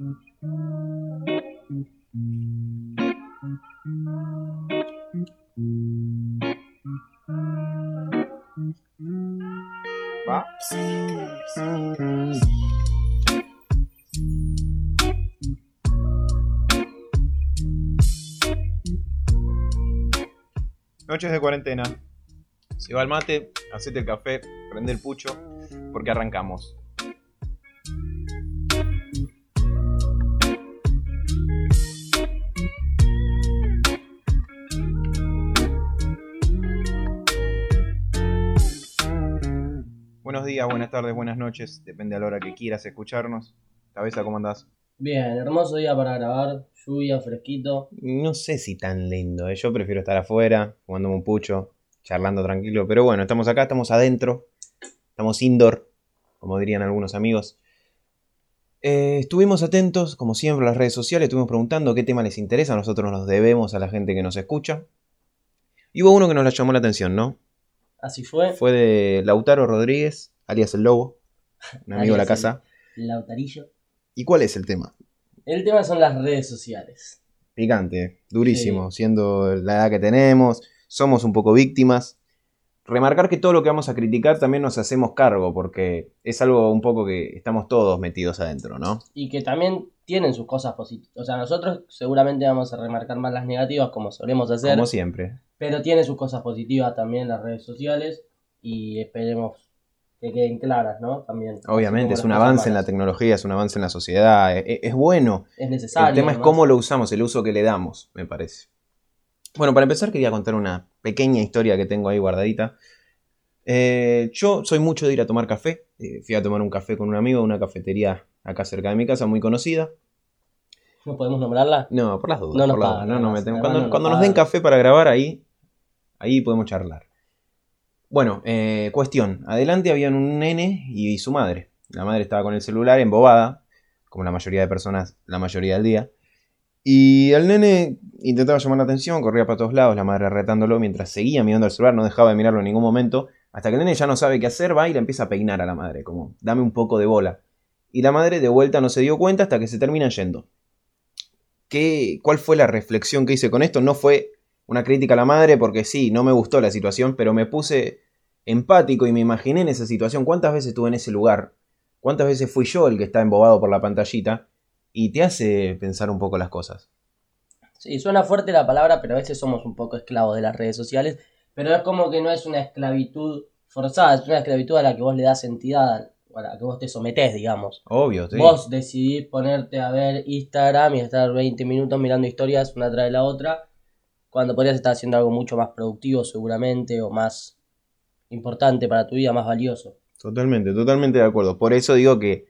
¿Va? Noches de cuarentena. Se va el mate, hacete el café, prende el pucho, porque arrancamos. Buenos días, buenas tardes, buenas noches, depende a la hora que quieras escucharnos. Cabeza, ¿cómo andás? Bien, hermoso día para grabar, lluvia, fresquito. No sé si tan lindo, ¿eh? yo prefiero estar afuera, fumándome un pucho, charlando tranquilo, pero bueno, estamos acá, estamos adentro, estamos indoor, como dirían algunos amigos. Eh, estuvimos atentos, como siempre, a las redes sociales, estuvimos preguntando qué tema les interesa, nosotros nos debemos a la gente que nos escucha. Y hubo uno que nos la llamó la atención, ¿no? Así fue. Fue de Lautaro Rodríguez, alias El Lobo, un amigo de la casa. Lautarillo. ¿Y cuál es el tema? El tema son las redes sociales. Picante, durísimo, siendo la edad que tenemos, somos un poco víctimas. Remarcar que todo lo que vamos a criticar también nos hacemos cargo, porque es algo un poco que estamos todos metidos adentro, ¿no? Y que también tienen sus cosas positivas. O sea, nosotros seguramente vamos a remarcar más las negativas como solemos hacer. Como siempre. Pero tiene sus cosas positivas también las redes sociales. Y esperemos que queden claras, ¿no? También. Obviamente, es un avance en la tecnología, es un avance en la sociedad, e- e- es, bueno. Es necesario. El tema es cómo lo usamos, el uso que le damos, me parece. Bueno, para empezar quería contar una pequeña historia que tengo ahí guardadita. Eh, yo soy mucho de ir a tomar café. Eh, fui a tomar un café con un amigo en una cafetería acá cerca de mi casa, muy conocida. ¿No podemos nombrarla? No, por las dudas. No nos por las pagan, dudas, no Cuando, no nos cuando nos den café para grabar ahí, ahí podemos charlar. Bueno, eh, cuestión. Adelante habían un nene y su madre. La madre estaba con el celular embobada, como la mayoría de personas la mayoría del día. Y el nene intentaba llamar la atención, corría para todos lados, la madre retándolo mientras seguía mirando el celular, no dejaba de mirarlo en ningún momento, hasta que el nene ya no sabe qué hacer, va y le empieza a peinar a la madre, como, dame un poco de bola. Y la madre de vuelta no se dio cuenta hasta que se termina yendo. ¿Qué, ¿Cuál fue la reflexión que hice con esto? No fue una crítica a la madre, porque sí, no me gustó la situación, pero me puse empático y me imaginé en esa situación. ¿Cuántas veces estuve en ese lugar? ¿Cuántas veces fui yo el que está embobado por la pantallita? Y te hace pensar un poco las cosas. Sí, suena fuerte la palabra, pero a veces somos un poco esclavos de las redes sociales. Pero es como que no es una esclavitud forzada, es una esclavitud a la que vos le das entidad, a la que vos te sometés, digamos. Obvio, sí. Vos decidís ponerte a ver Instagram y estar 20 minutos mirando historias una tras de la otra, cuando podrías estar haciendo algo mucho más productivo seguramente, o más importante para tu vida, más valioso. Totalmente, totalmente de acuerdo. Por eso digo que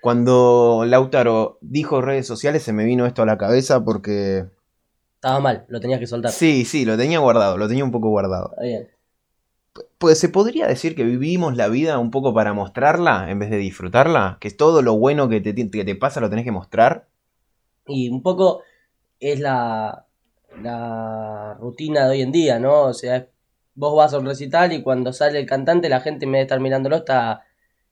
cuando Lautaro dijo redes sociales se me vino esto a la cabeza porque... Estaba mal, lo tenías que soltar. Sí, sí, lo tenía guardado, lo tenía un poco guardado. Está bien. Pues se podría decir que vivimos la vida un poco para mostrarla en vez de disfrutarla, que todo lo bueno que te, que te pasa lo tenés que mostrar. Y un poco es la, la rutina de hoy en día, ¿no? O sea, vos vas a un recital y cuando sale el cantante la gente en vez de estar mirándolo está,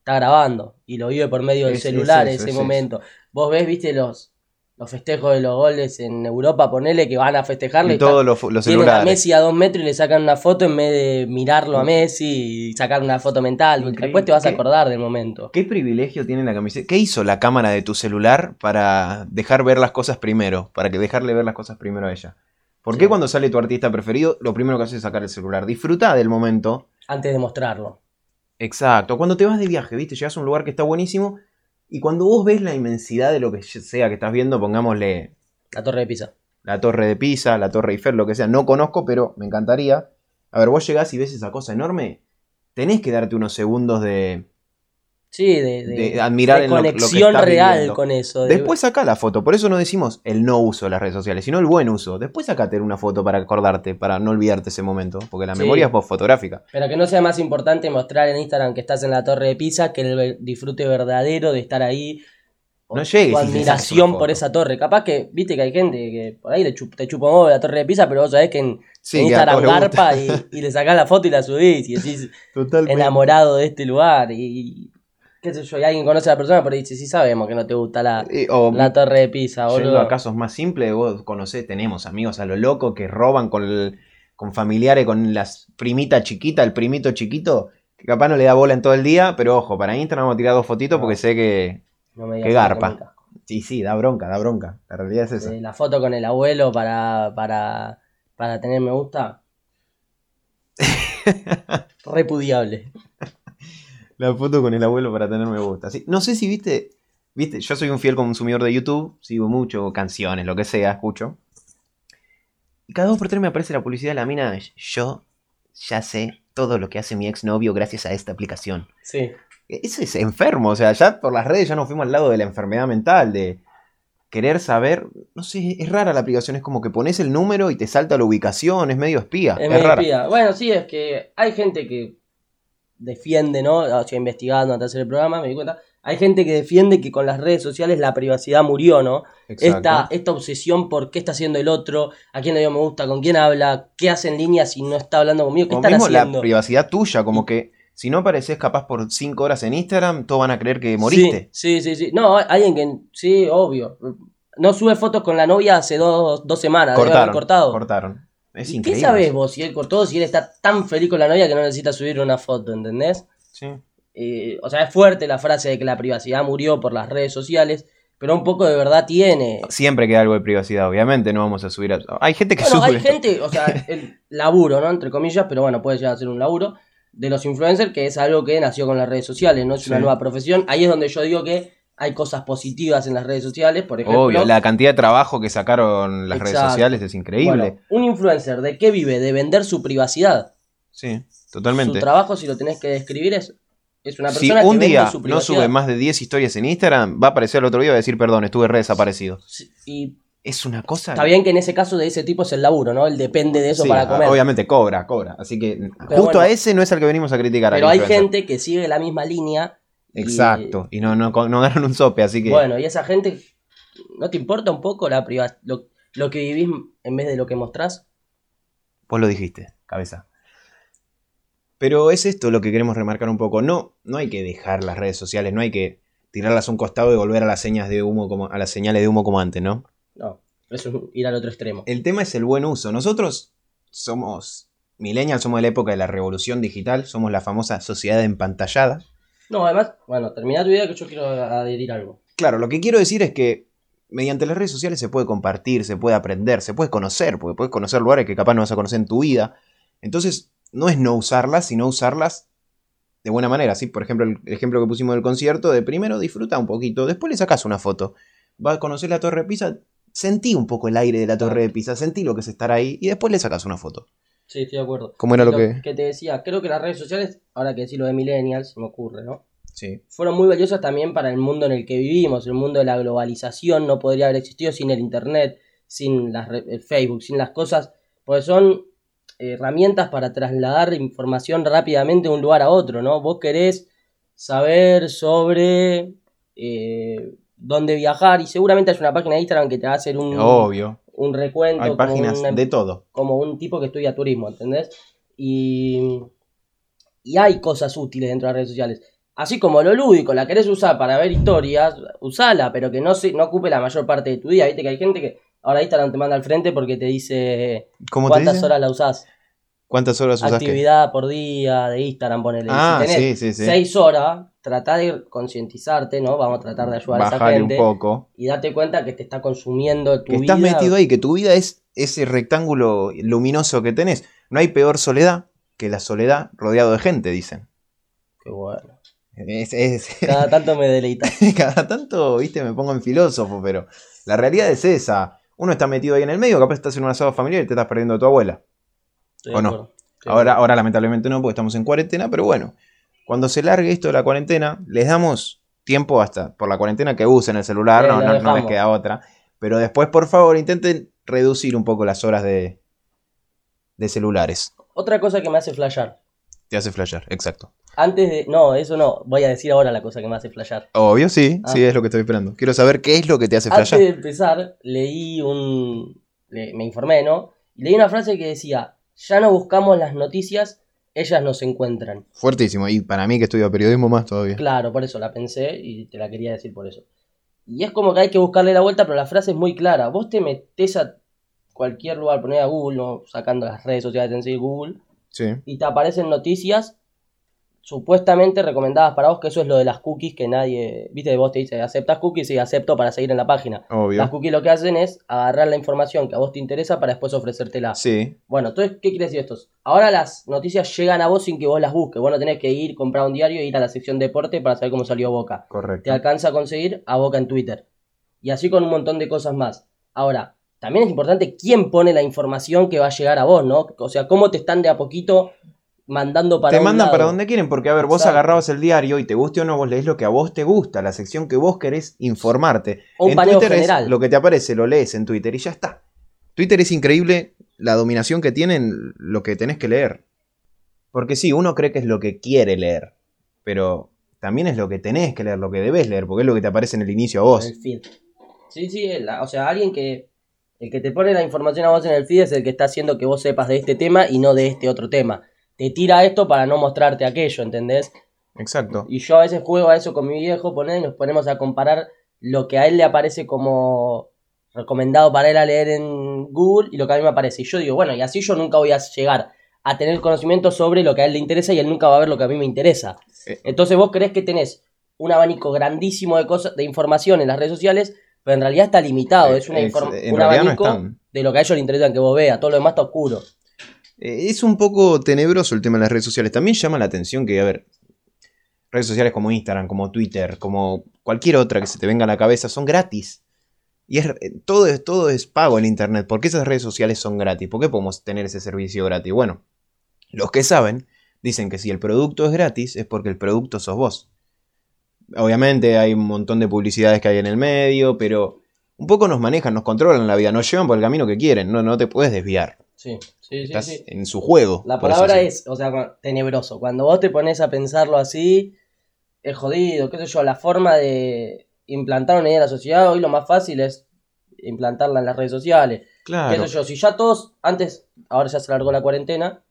está grabando y lo vive por medio del Es- es celular en ese es momento. Vos ves, viste, los, los festejos de los goles en Europa, ponele que van a festejarle Y todos los, los tienen a celulares. Messi a dos metros y le sacan una foto en vez de mirarlo a Messi y sacar una foto mental. Increíble. Después te vas a acordar del momento. ¿Qué privilegio tiene la camiseta? ¿Qué hizo la cámara de tu celular para dejar ver las cosas primero? Para que dejarle ver las cosas primero a ella. ¿Por qué Sí. cuando sale tu artista preferido, lo primero que haces es sacar el celular? Disfruta del momento. Antes de mostrarlo. Exacto. Cuando te vas de viaje, ¿viste? Llegas a un lugar que está buenísimo. Y cuando vos ves la inmensidad de lo que sea que estás viendo, pongámosle La torre de Pisa. la Torre de Pisa, la Torre Eiffel, lo que sea. No conozco, pero me encantaría. A ver, vos llegás y ves esa cosa enorme. Tenés que darte unos segundos de, Sí, de, de, De admirar de en lo- lo que conexión real viviendo. con eso. de- Después saca la foto, por eso no decimos el no uso de las redes sociales, sino el buen uso. Después sacate una foto para acordarte, para no olvidarte ese momento, porque la Sí. memoria es fotográfica. Pero que no sea más importante mostrar en Instagram que estás en la torre de Pisa que el disfrute verdadero de estar ahí. o No llegues tu admiración por esa torre. Capaz que, viste que hay gente que por ahí le chup- te chupa un la torre de Pisa, pero vos sabés que en, Sí, Instagram garpa y, y le sacás la foto y la subís y decís Totalmente. enamorado de este lugar. Y qué sé yo, y alguien conoce a la persona, pero dice, sí sabemos que no te gusta la, Eh, o la torre de pizza, yendo boludo. a casos más simples, vos conocés, tenemos amigos a lo loco que roban con, el- con familiares, con las primita chiquita, el primito chiquito, que capaz no le da bola en todo el día, pero ojo, para Instagram vamos a tirar dos fotitos No. porque sé que... No me digas garpa. Sí, sí, da bronca, da bronca. La realidad es esa. Eh, la foto con el abuelo para, para, para tener me gusta. Repudiable. La foto con el abuelo para tener me gusta. Sí, no sé si viste, viste, yo soy un fiel consumidor de YouTube, sigo mucho, canciones, lo que sea, escucho. Y cada dos por tres me aparece la publicidad de la mina, yo ya sé todo lo que hace mi exnovio gracias a esta aplicación. Sí. Eso es enfermo, o sea, ya por las redes ya nos fuimos al lado de la enfermedad mental, de querer saber, no sé, es rara la aplicación, es como que pones el número y te salta la ubicación, es medio espía, Es es, medio rara. espía. Bueno, sí, es que hay gente que defiende, ¿no? O sea, investigando antes de hacer el programa, me di cuenta. Hay gente que defiende que con las redes sociales la privacidad murió, ¿no? Esta, esta obsesión por qué está haciendo el otro, a quién le dio me gusta, con quién habla, qué hace en línea si no está hablando conmigo, qué O están mismo la haciendo. privacidad tuya, como que si no apareces capaz por 5 horas en Instagram, todos van a creer que moriste. Sí, sí, sí, sí. No, hay- alguien que, sí, obvio. No sube fotos con la novia hace dos, dos semanas, cortaron, cortado. cortaron. Es ¿Y qué sabes vos si él cortó, si él está tan feliz con la novia que no necesita subir una foto, ¿entendés? Sí. Eh, o sea, es fuerte la frase de que la privacidad murió por las redes sociales, pero un poco de verdad tiene. Siempre queda algo de privacidad, obviamente, no vamos a subir a... Hay gente que Bueno, sube... hay gente, o sea, el laburo, ¿no? Entre comillas, pero bueno, puede llegar a ser un laburo de los influencers, que es algo que nació con las redes sociales, no es una nueva profesión. Ahí es donde yo digo que hay cosas positivas en las redes sociales, por ejemplo. Obvio, la cantidad de trabajo que sacaron las redes sociales es increíble. Bueno, un influencer, ¿de qué vive? De vender su privacidad. sí, totalmente. Su trabajo, si lo tenés que describir, es, es una Si persona un que día vende su no sube más de 10 historias en Instagram, va a aparecer el otro día y va a decir, perdón, estuve re desaparecido. Sí, Y Es una cosa... está bien que en ese caso de ese tipo es el laburo, ¿no? Él depende de eso Sí, para comer. obviamente cobra, cobra. Así que Pero justo bueno. a ese no es al que venimos a criticar. Pero hay influencer. gente que sigue la misma línea. Y- Exacto. Y no, no, no ganan un sope, así que... Bueno, y esa gente, ¿no te importa un poco la priva- lo, lo que vivís en vez de lo que mostrás? Vos lo dijiste, cabeza. Pero es esto lo que queremos remarcar un poco. No, no hay que dejar las redes sociales, no hay que tirarlas a un costado y volver a las señas de humo como a las señales de humo como antes, ¿no? No, eso es ir al otro extremo. El tema es el buen uso. Nosotros somos millennials, somos de la época de la revolución digital, somos la famosa sociedad empantallada. No, además, bueno, termina tu idea que yo quiero adherir algo. Claro, lo que quiero decir es que mediante las redes sociales se puede compartir, se puede aprender, se puede conocer, porque puedes conocer lugares que capaz no vas a conocer en tu vida. Entonces, no es no usarlas, sino usarlas de buena manera. ¿sí? Por ejemplo, el ejemplo que pusimos del concierto, de primero disfruta un poquito, después le sacas una foto. Vas a conocer la Torre de Pisa, sentí un poco el aire de la Torre de Pisa, sentí lo que es estar ahí y después le sacas una foto. Sí, estoy de acuerdo. ¿Cómo era lo que...? te decía, creo que las redes sociales, ahora que decís lo de millennials, se me ocurre, ¿no? Sí. Fueron muy valiosas también para el mundo en el que vivimos, el mundo de la globalización no podría haber existido sin el internet, sin las re- el Facebook, sin las cosas, porque son herramientas para trasladar información rápidamente de un lugar a otro, ¿no? Vos querés saber sobre eh, dónde viajar y seguramente hay una página de Instagram que te va a hacer un, Obvio. Un recuento Hay como páginas una- de todo. como un tipo que estudia turismo, ¿entendés? Y, y hay cosas útiles dentro de las redes sociales. Así como lo lúdico, la querés usar para ver historias, usala, pero que no, se, no ocupe la mayor parte de tu día. Viste que hay gente que ahora Instagram te manda al frente porque te dice ¿Cómo te cuántas dice? horas la usás. ¿Cuántas horas usas qué? Actividad por día de Instagram, ponele. Ah, si tenés sí, sí, sí. seis horas, tratá de concientizarte, ¿no? Vamos a tratar de ayudar a esa Bajale un gente. poco. Y date cuenta que te está consumiendo tu que vida. estás metido ahí, que tu vida es ese rectángulo luminoso que tenés. No hay peor soledad que la soledad rodeado de gente, dicen. Qué bueno. Es, es- Cada tanto me deleita. cada tanto, viste, me pongo en filósofo, pero la realidad es esa. Uno está metido ahí en el medio, capaz estás en un asado familiar y te estás perdiendo a tu abuela. ¿O no? Ahora, ahora lamentablemente no, porque estamos en cuarentena, pero bueno, cuando se largue esto de la cuarentena, les damos tiempo hasta por la cuarentena que usen el celular, Sí, no, lo no- no les queda otra. Pero después, por favor, intenten reducir un poco las horas de, de celulares. Otra cosa que me hace flashear. Te hace flashear, exacto. Antes de. No, eso no. Voy a decir ahora la cosa que me hace flashear. Obvio, sí, Ah. sí, es lo que estoy esperando. Quiero saber qué es lo que te hace Antes flashear. de empezar, leí un. le- me informé, ¿no? Y leí una frase que decía: Ya no buscamos las noticias ellas nos encuentran. Fuertísimo. Y para mí que estudio periodismo más todavía. Claro, por eso la pensé y te la quería decir por eso. Y es como que hay que buscarle la vuelta, pero la frase es muy clara. Vos te metés a cualquier lugar, poner a Google, ¿no? sacando las redes sociales en sí, Google, Sí. y te aparecen noticias supuestamente recomendadas para vos, que eso es lo de las cookies que nadie, viste, vos te dice, aceptas cookies y acepto para seguir en la página. Obvio. Las cookies lo que hacen es agarrar la información que a vos te interesa para después ofrecértela. Sí. Bueno, entonces, ¿qué quiere decir esto? Ahora las noticias llegan a vos sin que vos las busques. Vos no tenés que ir, comprar un diario e ir a la sección deporte para saber cómo salió Boca. Te Correcto. alcanza a conseguir a Boca en Twitter. Y así con un montón de cosas más. Ahora, también es importante quién pone la información que va a llegar a vos, ¿no? O sea, cómo te están de a poquito mandando para te un mandan lado. para donde quieren, porque a ver, vos Exacto. agarrabas el diario y te guste o no, vos lees lo que a vos te gusta, la sección que vos querés informarte. O un en Twitter general. es lo que te aparece, lo lees en Twitter y ya está. Twitter es increíble la dominación que tienen lo que tenés que leer. Porque sí, uno cree que es lo que quiere leer, pero también es lo que tenés que leer, lo que debes leer, porque es lo que te aparece en el inicio a vos. En el feed. Sí, sí, la- o sea, alguien que. El que te pone la información a vos en el feed es el que está haciendo que vos sepas de este tema y no de este otro tema. Te tira esto para no mostrarte aquello, ¿entendés? Exacto. Y yo a veces juego a eso con mi viejo, poner, nos ponemos a comparar lo que a él le aparece como recomendado para él a leer en Google y lo que a mí me aparece. Y yo digo, bueno, y así yo nunca voy a llegar a tener conocimiento sobre lo que a él le interesa y él nunca va a ver lo que a mí me interesa. Eh. Entonces vos crees que tenés un abanico grandísimo de cosas, de información en las redes sociales, pero en realidad está limitado. Es, una Eh, en un no abanico de lo que a ellos les interesa que vos veas. Todo lo demás está oscuro. Eh, Es un poco tenebroso el tema de las redes sociales. También llama la atención que, a ver, redes sociales como Instagram, como Twitter, como cualquier otra que se te venga a la cabeza, son gratis. Y es, eh, todo, es, todo es pago en Internet. ¿Por qué esas redes sociales son gratis? ¿Por qué podemos tener ese servicio gratis? Bueno, los que saben dicen que si el producto es gratis es porque el producto sos vos. Obviamente hay un montón de publicidades que hay en el medio, pero un poco nos manejan, nos controlan la vida, nos llevan por el camino que quieren, no, no te puedes desviar. Sí, sí, sí. Estás sí. en su juego. La palabra es, o sea, tenebroso. Cuando vos te pones a pensarlo así, es jodido, qué sé yo, la forma de implantar una idea en la sociedad, hoy lo más fácil es implantarla en las redes sociales. Claro. Qué sé yo, si ya todos, antes, ahora ya se largó la cuarentena,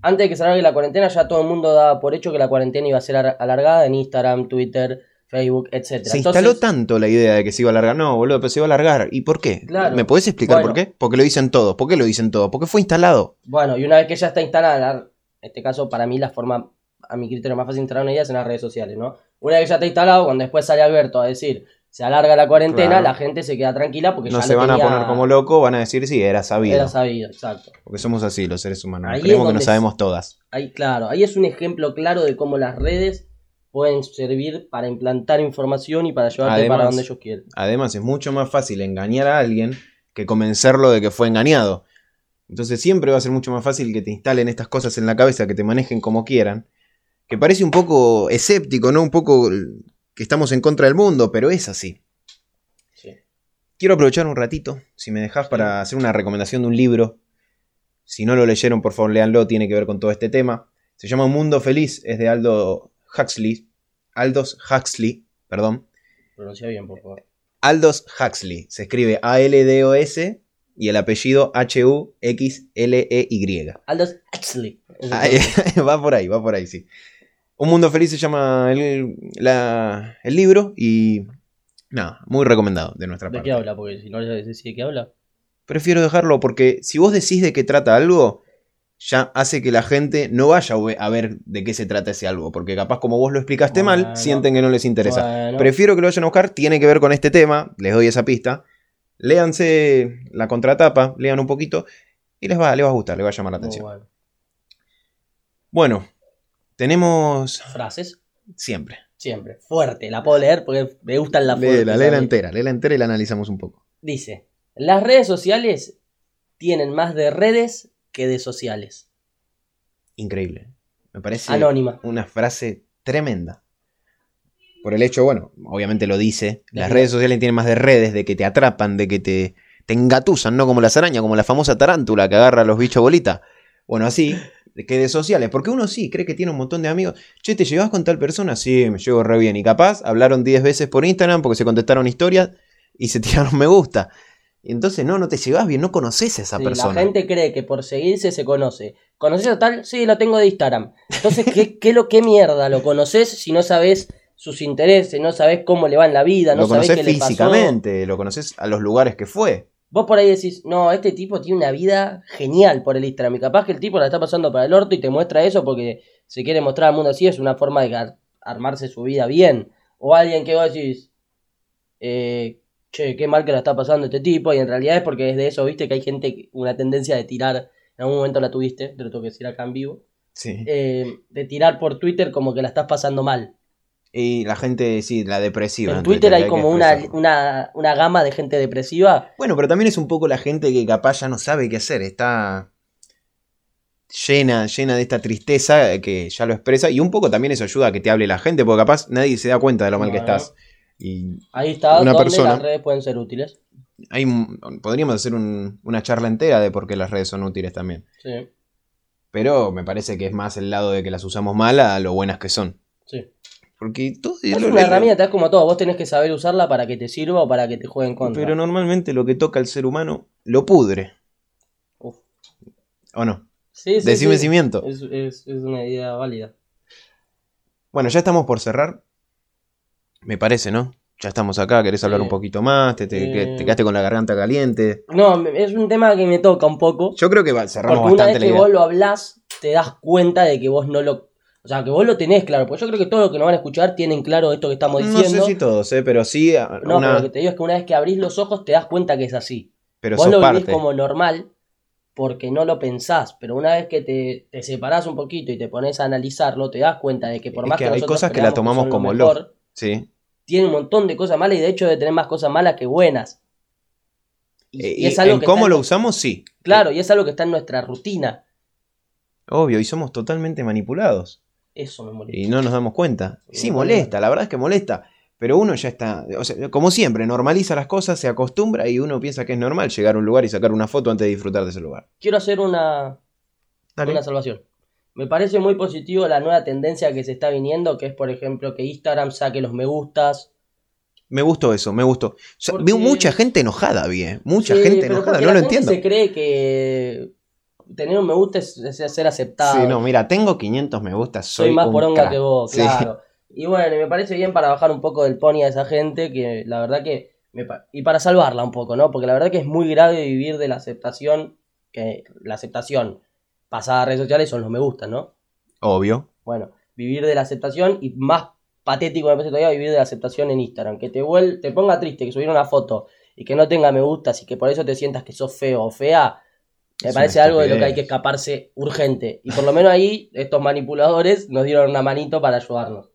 antes de que se largue la cuarentena ya todo el mundo daba por hecho que la cuarentena iba a ser ar- alargada en Instagram, Twitter, Facebook, etc. Se instaló tanto la idea de que se iba a alargar. No, boludo, pero se iba a alargar. ¿Y por qué? Claro. ¿Me podés explicar Bueno. por qué? Porque lo dicen todos. ¿Por qué lo dicen todos? Porque fue instalado. Bueno, y una vez que ya está instalada, en este caso para mí la forma, a mi criterio más fácil de instalar una idea es en las redes sociales, ¿no? Una vez que ya está instalado, cuando después sale Alberto a decir se alarga la cuarentena, Claro. la gente se queda tranquila porque No ya se lo van a poner como locos, van a decir, sí, era sabido. Era sabido, exacto. Porque somos así los seres humanos. Ahí Creemos que no sabemos todas. Ahí, claro, ahí es un ejemplo claro de cómo las redes pueden servir para implantar información y para llevarte Además- para donde ellos quieren. Además, es mucho más fácil engañar a alguien que convencerlo de que fue engañado. Entonces siempre va a ser mucho más fácil que te instalen estas cosas en la cabeza, que te manejen como quieran. Que parece un poco escéptico, ¿no? Un poco que estamos en contra del mundo, pero es así. Sí. Quiero aprovechar un ratito, si me dejas, para hacer una recomendación de un libro. Si no lo leyeron, por favor, léanlo, tiene que ver con todo este tema. Se llama Un Mundo Feliz, es de Aldo Huxley. Aldous Huxley, perdón. Pronuncia bien, por favor. Aldous Huxley. Se escribe A-L-D-O-S y el apellido H-U-X-L-E-Y. Aldous Huxley. Ah, va por ahí, va por ahí, sí. Un Mundo Feliz se llama el, la- el libro y nada, muy recomendado de nuestra ¿De parte. qué habla? Porque si no le decís de qué habla. Prefiero dejarlo porque si vos decís de qué trata algo, ya hace que la gente no vaya a ve- a ver de qué se trata ese algo, porque capaz como vos lo explicaste mal, sienten que no les interesa. Bueno, Prefiero que lo vayan a buscar, tiene que ver con este tema, les doy esa pista. Léanse la contratapa, lean un poquito y les va, les va a gustar, les va a llamar la atención. bueno. Bueno, tenemos Frases, siempre. siempre. Fuerte, la puedo leer porque me gustan las fuertes. Léela, léela entera, léela entera y la analizamos un poco. Dice, las redes sociales tienen más de redes que de sociales. Increíble. Me parece Anónima. una frase tremenda. Por el hecho, bueno, obviamente lo dice, las redes sociales tienen más de redes, de que te atrapan, de que te, te engatusan, no como las arañas, como la famosa tarántula que agarra a los bichos bolita. Bueno, así, que de sociales, porque uno sí cree que tiene un montón de amigos. Che, ¿te llevas con tal persona? Sí, me llevo re bien. Y capaz hablaron 10 veces por Instagram porque se contestaron historias y se tiraron me gusta. Entonces no, no te llevas bien, no conoces a esa Sí, persona. La gente cree que por seguirse se conoce. ¿Conoces a tal? Sí, lo tengo de Instagram. Entonces, ¿qué, qué, lo, qué mierda lo conoces si no sabes sus intereses, no sabes cómo le va en la vida, no lo sabes conoces qué le pasó? físicamente, lo conoces a los lugares que fue. Vos por ahí decís, no, este tipo tiene una vida genial por el Instagram. Y capaz que el tipo la está pasando para el orto y te muestra eso porque se quiere mostrar al mundo así. Es una forma de ar- armarse su vida bien. O alguien que vos decís, eh, che, qué mal que la está pasando este tipo. Y en realidad es porque desde eso, viste, que hay gente, una tendencia de tirar. En algún momento la tuviste, te lo tengo que decir acá en vivo. Sí. eh, de tirar por Twitter como que la estás pasando mal. Y la gente, sí, la depresiva. En Twitter hay como una, una, una gama de gente depresiva. Bueno, pero también es un poco la gente que capaz ya no sabe qué hacer, está llena, llena de esta tristeza que ya lo expresa y un poco también eso ayuda a que te hable la gente, porque capaz nadie se da cuenta de lo mal que estás. Y Ahí está, Una persona- las redes pueden ser útiles. hay, podríamos hacer un- una charla entera de por qué las redes son útiles también. Sí, Pero me parece que es más el lado de que las usamos mal a lo buenas que son. sí. Porque todo Es una herramienta, es como todo. Vos tenés que saber usarla para que te sirva o para que te juegue en contra. Pero normalmente lo que toca al ser humano lo pudre. Uf. ¿O no? Sí, sí, Decime sí. si miento. Es, es- es una idea válida. Bueno, ya estamos por cerrar. Me parece, ¿no? Ya estamos acá, querés hablar Sí. un poquito más, te, te- Eh. te quedaste con la garganta caliente. No, es un tema que me toca un poco. Yo creo que va- cerramos Porque una vez bastante que vos lo hablás, te das cuenta de que vos no lo. O sea, que vos lo tenés claro. Porque yo creo que todos los que nos van a escuchar tienen claro esto que estamos No diciendo. sé si todos, ¿eh? pero sí, No, pero lo que te digo es que una vez que abrís los ojos te das cuenta que es así. pero Vos lo vivís parte. como normal porque no lo pensás, pero una vez que te, te separás un poquito y te pones a analizarlo, te das cuenta de que por Es más que que, hay nosotros cosas que la tomamos lo como mejor, Sí. tiene un montón de cosas malas y de hecho debe tener más cosas malas que buenas. Y, Eh, y es algo en que cómo en lo usamos, sí. Claro, y es algo que está en nuestra rutina. Obvio, y somos totalmente manipulados. Eso me molesta. Y no nos damos cuenta. Sí, Me molesta, la verdad es que molesta. Pero uno ya está, o sea, como siempre, normaliza las cosas, se acostumbra y uno piensa que es normal llegar a un lugar y sacar una foto antes de disfrutar de ese lugar. Quiero hacer una, Dale. una salvación. Me parece muy positivo la nueva tendencia que se está viniendo, que es por ejemplo que Instagram saque los me gustas. Me gustó eso, me gustó. O sea, Porque- Veo mucha gente enojada, bien. Mucha Sí, gente enojada, no la lo gente entiendo. se cree que tener un me gusta es, es ser aceptado. Sí, no, mira, tengo 500 me gustas, soy, soy más un poronga crack. que vos, Sí. claro. Y bueno, me parece bien para bajar un poco del pony a esa gente, que la verdad que... me pa- y para salvarla un poco, ¿no? Porque la verdad que es muy grave vivir de la aceptación, que la aceptación pasada a redes sociales son los me gusta, ¿no? Obvio. Bueno, vivir de la aceptación y más patético me parece todavía vivir de la aceptación en Instagram. Que te, vuel te ponga triste que subir una foto y que no tenga me gustas y que por eso te sientas que sos feo o fea. Me Es parece algo de lo que hay que escaparse urgente. Y por lo menos ahí estos manipuladores nos dieron una manito para ayudarnos.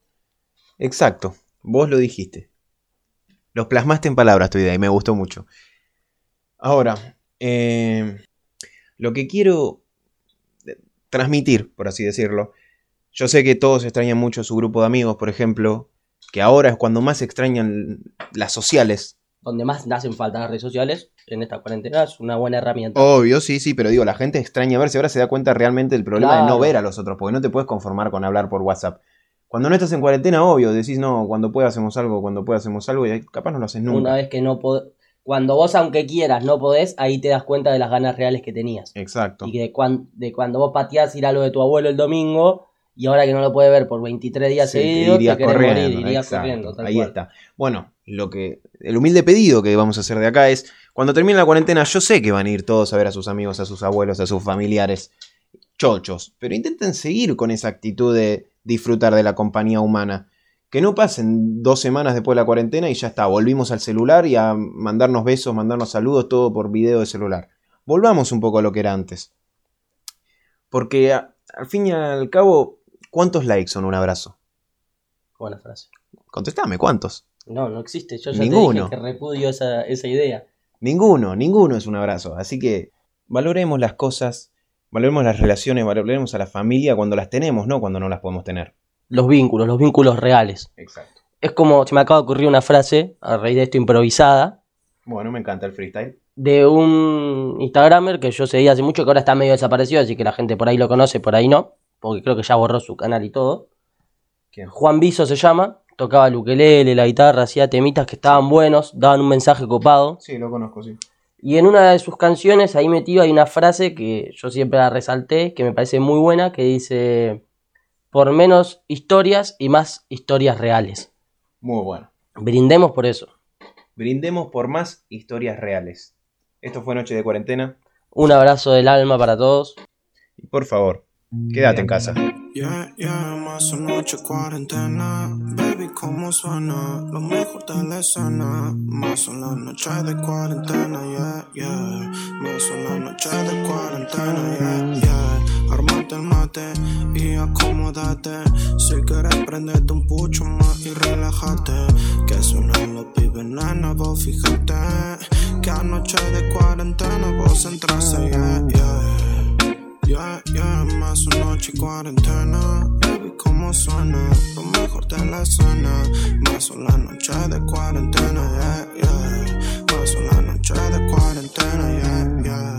Exacto. Vos lo dijiste. Los plasmaste en palabras tu idea y me gustó mucho. Ahora, eh, lo que quiero transmitir, por así decirlo. Yo sé que todos extrañan mucho su grupo de amigos, por ejemplo, que ahora es cuando más extrañan las sociales. Donde más hacen falta las redes sociales en esta cuarentena es una buena herramienta. Obvio, sí, sí, pero digo, la gente extraña verse, ahora se da cuenta realmente del problema de no ver a los otros, porque no te puedes conformar con hablar por WhatsApp. Cuando no estás en cuarentena, obvio, decís, no, cuando pueda hacemos algo, cuando pueda hacemos algo, y capaz no lo haces nunca. Una vez que no. Cuando vos, aunque quieras, no podés, ahí te das cuenta de las ganas reales que tenías. Exacto. Y que de, cuan- de cuando vos pateás ir a lo de tu abuelo el domingo y ahora que no lo puedes ver por 23 días Sí, seguidos, te, irías corriendo, morir, irías corriendo. tal Ahí cual. está. Bueno, lo que. El humilde pedido que vamos a hacer de acá es. Cuando termine la cuarentena, yo sé que van a ir todos a ver a sus amigos, a sus abuelos, a sus familiares. Chochos. Pero intenten seguir con esa actitud de disfrutar de la compañía humana. Que no pasen dos semanas después de la cuarentena y ya está. Volvimos al celular y a mandarnos besos, mandarnos saludos, todo por video de celular. Volvamos un poco a lo que era antes. Porque a- al fin y al cabo, ¿cuántos likes son un abrazo? Buena frase. Contestame, ¿cuántos? No, no existe. Yo ya Ninguno. te dije que repudio esa, esa idea. Ninguno, ninguno es un abrazo. Así que valoremos las cosas, valoremos las relaciones, valoremos a la familia cuando las tenemos, no cuando no las podemos tener. Los vínculos, los vínculos reales. Exacto. Es como, se me acaba de ocurrir una frase, a raíz de esto improvisada, Bueno, me encanta el freestyle. de un Instagramer que yo seguía hace mucho, que ahora está medio desaparecido, así que la gente por ahí lo conoce, por ahí no, porque creo que ya borró su canal y todo. ¿Quién? Juan Biso se llama, tocaba el ukelele, la guitarra, hacía temitas que estaban buenos, daban un mensaje copado. Sí, lo conozco, sí. Y en una de sus canciones, ahí metido, hay una frase que yo siempre la resalté, que me parece muy buena, que dice, por menos historias y más historias reales. Muy bueno. Brindemos por eso. Brindemos por más historias reales. Esto fue Noche de Cuarentena. Un abrazo del alma para todos. Y por favor, quédate en casa. Yeah, yeah, más una noche cuarentena. Baby, ¿cómo suena? Lo mejor de la escena. Más una noche de cuarentena, yeah, yeah. Más una noche de cuarentena, yeah, yeah. Armate el mate y acomódate. Si quieres, prendete un pucho más y relájate. Que suenan los pibes, nena, vos fíjate. Que anoche de cuarentena vos entraste, yeah, yeah. Ya, ya, más una noche cuarentena. Baby, cómo suena, lo mejor de la cena. Más una noche de cuarentena, yeah, yeah. Más una noche de cuarentena, yeah, yeah.